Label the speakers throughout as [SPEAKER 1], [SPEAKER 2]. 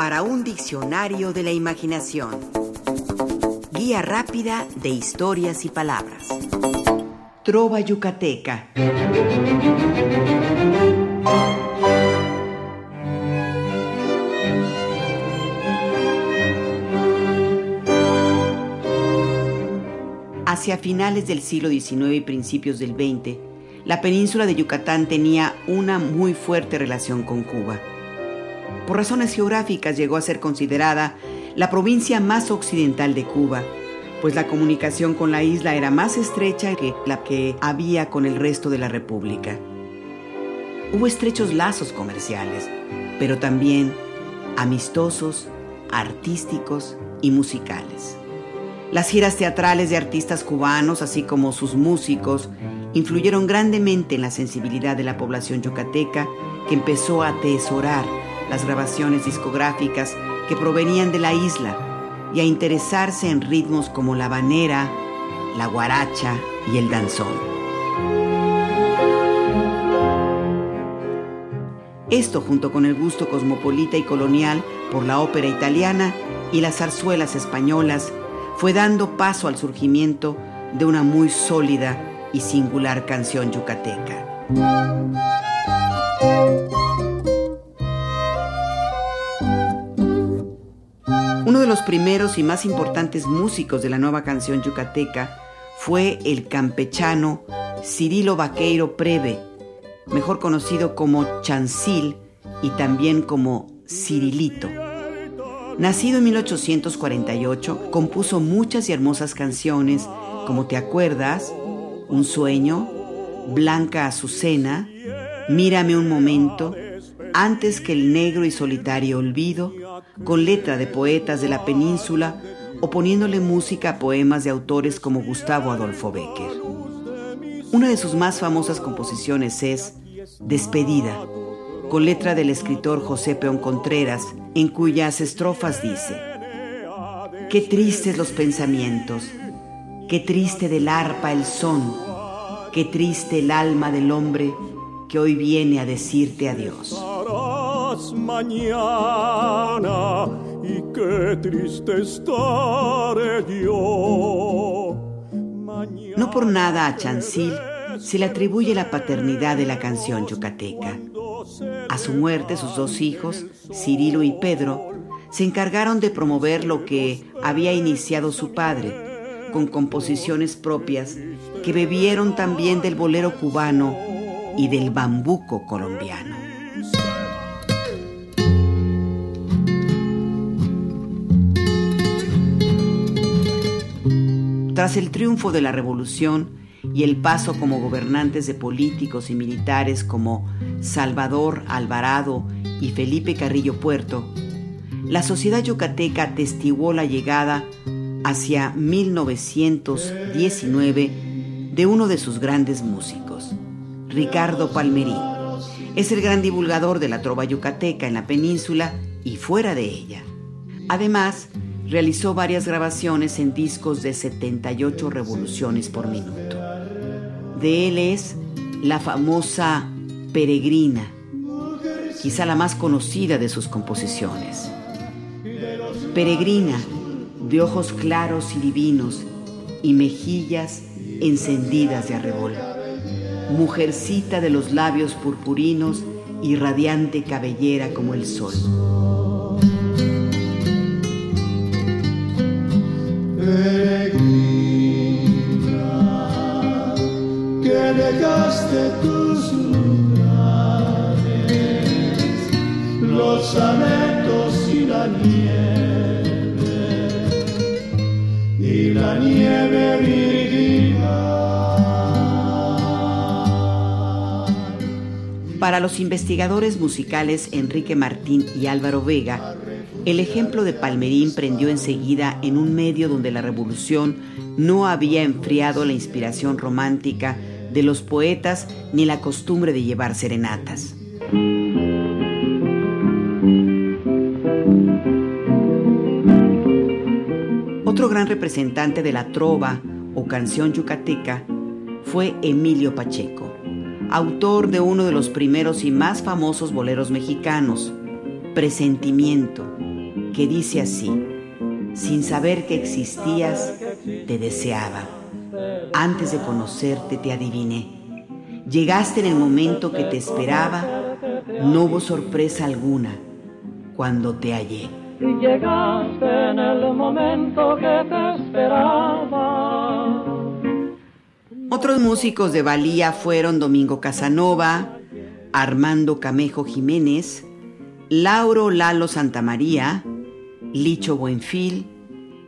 [SPEAKER 1] para un diccionario de la imaginación. Guía rápida de historias y palabras. Trova Yucateca. Hacia finales del siglo XIX y principios del XX, la península de Yucatán tenía una muy fuerte relación con Cuba. Por razones geográficas llegó a ser considerada la provincia más occidental de Cuba, pues la comunicación con la isla era más estrecha que la que había con el resto de la República. Hubo estrechos lazos comerciales, pero también amistosos, artísticos y musicales. Las giras teatrales de artistas cubanos, así como sus músicos, influyeron grandemente en la sensibilidad de la población yucateca que empezó a atesorar las grabaciones discográficas que provenían de la isla y a interesarse en ritmos como la banera, la guaracha y el danzón. Esto junto con el gusto cosmopolita y colonial por la ópera italiana y las zarzuelas españolas fue dando paso al surgimiento de una muy sólida y singular canción yucateca. Uno de los primeros y más importantes músicos de la nueva canción yucateca fue el campechano Cirilo Vaqueiro Preve, mejor conocido como Chancil y también como Cirilito. Nacido en 1848, compuso muchas y hermosas canciones como Te acuerdas, Un sueño, Blanca Azucena, Mírame un momento, Antes que el negro y solitario olvido, con letra de poetas de la península o poniéndole música a poemas de autores como Gustavo Adolfo Becker. Una de sus más famosas composiciones es Despedida, con letra del escritor José Peón Contreras, en cuyas estrofas dice, Qué tristes los pensamientos, qué triste del arpa el son, qué triste el alma del hombre que hoy viene a decirte adiós.
[SPEAKER 2] Mañana y qué triste estaré yo.
[SPEAKER 1] No por nada a Chancil se le atribuye la paternidad de la canción yucateca. A su muerte, sus dos hijos, Cirilo y Pedro, se encargaron de promover lo que había iniciado su padre, con composiciones propias que bebieron también del bolero cubano y del bambuco colombiano. Tras el triunfo de la revolución y el paso como gobernantes de políticos y militares como Salvador Alvarado y Felipe Carrillo Puerto, la sociedad yucateca atestiguó la llegada hacia 1919 de uno de sus grandes músicos, Ricardo Palmerín. Es el gran divulgador de la trova yucateca en la península y fuera de ella. Además, realizó varias grabaciones en discos de 78 revoluciones por minuto. De él es la famosa Peregrina, quizá la más conocida de sus composiciones. Peregrina, de ojos claros y divinos y mejillas encendidas de arrebol. Mujercita de los labios purpurinos y radiante cabellera como el sol.
[SPEAKER 2] Que dejaste tus lugares, los amentos y la nieve, y la nieve virginal.
[SPEAKER 1] Para los investigadores musicales Enrique Martín y Álvaro Vega, el ejemplo de Palmerín prendió enseguida en un medio donde la revolución no había enfriado la inspiración romántica de los poetas ni la costumbre de llevar serenatas. Otro gran representante de la trova o canción yucateca fue Emilio Pacheco, autor de uno de los primeros y más famosos boleros mexicanos, Presentimiento, que dice así, sin saber que existías, te deseaba. Antes de conocerte te adiviné. Llegaste en el momento que te esperaba, no hubo sorpresa alguna cuando te hallé.
[SPEAKER 3] Y llegaste en el momento que te esperaba.
[SPEAKER 1] Otros músicos de Valía fueron Domingo Casanova, Armando Camejo Jiménez, Lauro Lalo Santamaría, Licho Buenfil,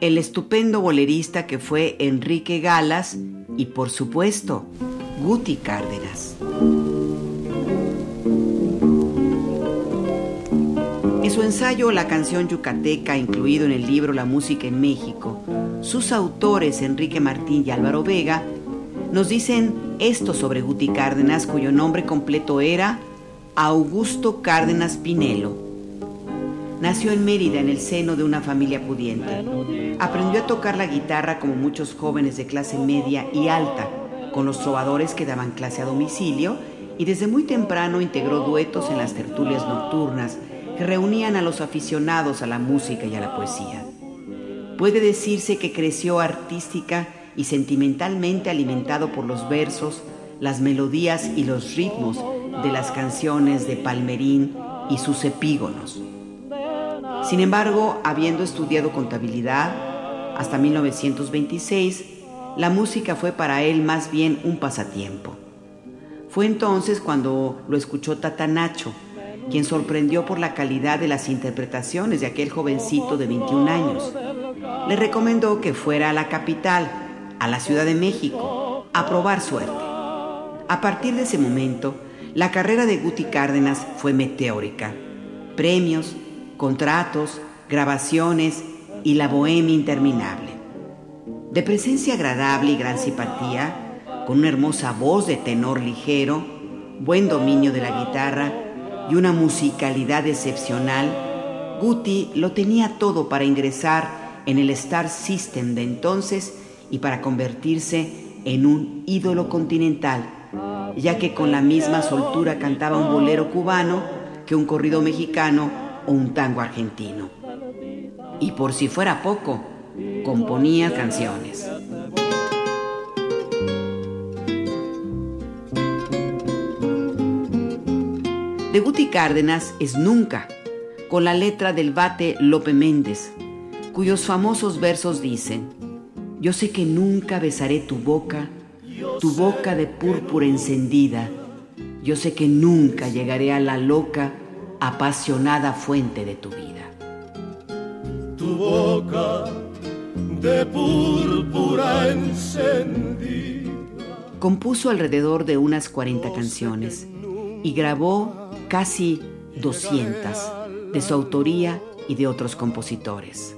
[SPEAKER 1] el estupendo bolerista que fue Enrique Galas y por supuesto Guti Cárdenas. En su ensayo La canción yucateca, incluido en el libro La música en México, sus autores Enrique Martín y Álvaro Vega nos dicen esto sobre Guti Cárdenas, cuyo nombre completo era Augusto Cárdenas Pinelo. Nació en Mérida en el seno de una familia pudiente. Aprendió a tocar la guitarra como muchos jóvenes de clase media y alta, con los trovadores que daban clase a domicilio y desde muy temprano integró duetos en las tertulias nocturnas que reunían a los aficionados a la música y a la poesía. Puede decirse que creció artística y sentimentalmente alimentado por los versos, las melodías y los ritmos de las canciones de Palmerín y sus epígonos. Sin embargo, habiendo estudiado contabilidad hasta 1926, la música fue para él más bien un pasatiempo. Fue entonces cuando lo escuchó Tata Nacho, quien sorprendió por la calidad de las interpretaciones de aquel jovencito de 21 años. Le recomendó que fuera a la capital, a la Ciudad de México, a probar suerte. A partir de ese momento, la carrera de Guti Cárdenas fue meteórica. Premios, contratos, grabaciones y la bohemia interminable. De presencia agradable y gran simpatía, con una hermosa voz de tenor ligero, buen dominio de la guitarra y una musicalidad excepcional, Guti lo tenía todo para ingresar en el Star System de entonces y para convertirse en un ídolo continental, ya que con la misma soltura cantaba un bolero cubano que un corrido mexicano o un tango argentino. Y por si fuera poco, componía canciones. De Guti Cárdenas es Nunca, con la letra del bate Lope Méndez, cuyos famosos versos dicen, Yo sé que nunca besaré tu boca, tu boca de púrpura encendida, yo sé que nunca llegaré a la loca, apasionada fuente de tu vida.
[SPEAKER 2] Tu boca de púrpura encendida.
[SPEAKER 1] Compuso alrededor de unas 40 canciones y grabó casi 200 de su autoría y de otros compositores.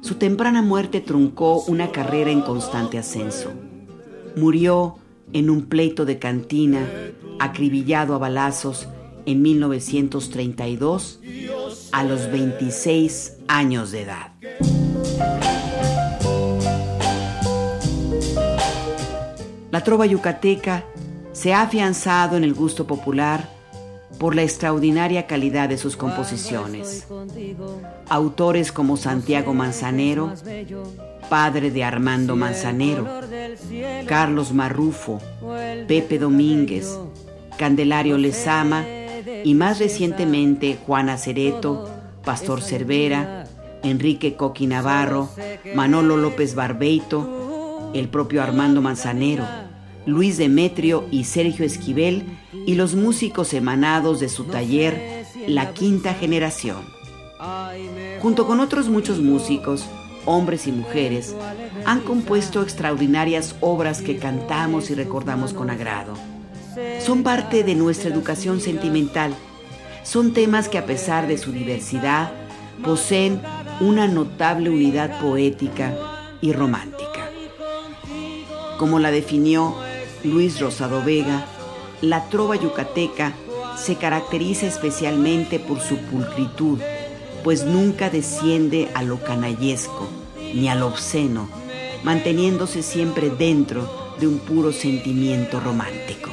[SPEAKER 1] Su temprana muerte truncó una carrera en constante ascenso. Murió en un pleito de cantina, acribillado a balazos en 1932 a los 26 años de edad. La trova yucateca se ha afianzado en el gusto popular por la extraordinaria calidad de sus composiciones. Autores como Santiago Manzanero, padre de Armando Manzanero, Carlos Marrufo, Pepe Domínguez, Candelario Lezama y más recientemente Juana Cereto, Pastor Cervera, Enrique Coqui Navarro, Manolo López Barbeito, el propio Armando Manzanero, Luis Demetrio y Sergio Esquivel y los músicos emanados de su taller La Quinta Generación. Junto con otros muchos músicos, hombres y mujeres, han compuesto extraordinarias obras que cantamos y recordamos con agrado. Son parte de nuestra educación sentimental. Son temas que a pesar de su diversidad, poseen una notable unidad poética y romántica. Como la definió Luis Rosado Vega, la trova yucateca se caracteriza especialmente por su pulcritud, pues nunca desciende a lo canallesco ni a lo obsceno, manteniéndose siempre dentro de un puro sentimiento romántico.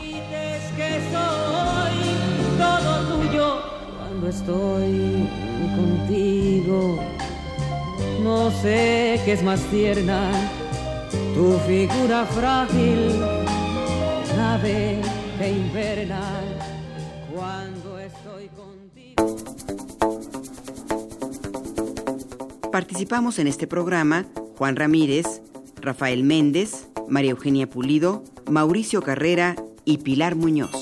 [SPEAKER 4] Estoy contigo. No sé qué es más tierna, tu figura frágil, nave que inverna cuando estoy contigo.
[SPEAKER 1] Participamos en este programa Juan Ramírez, Rafael Méndez, María Eugenia Pulido, Mauricio Carrera y Pilar Muñoz.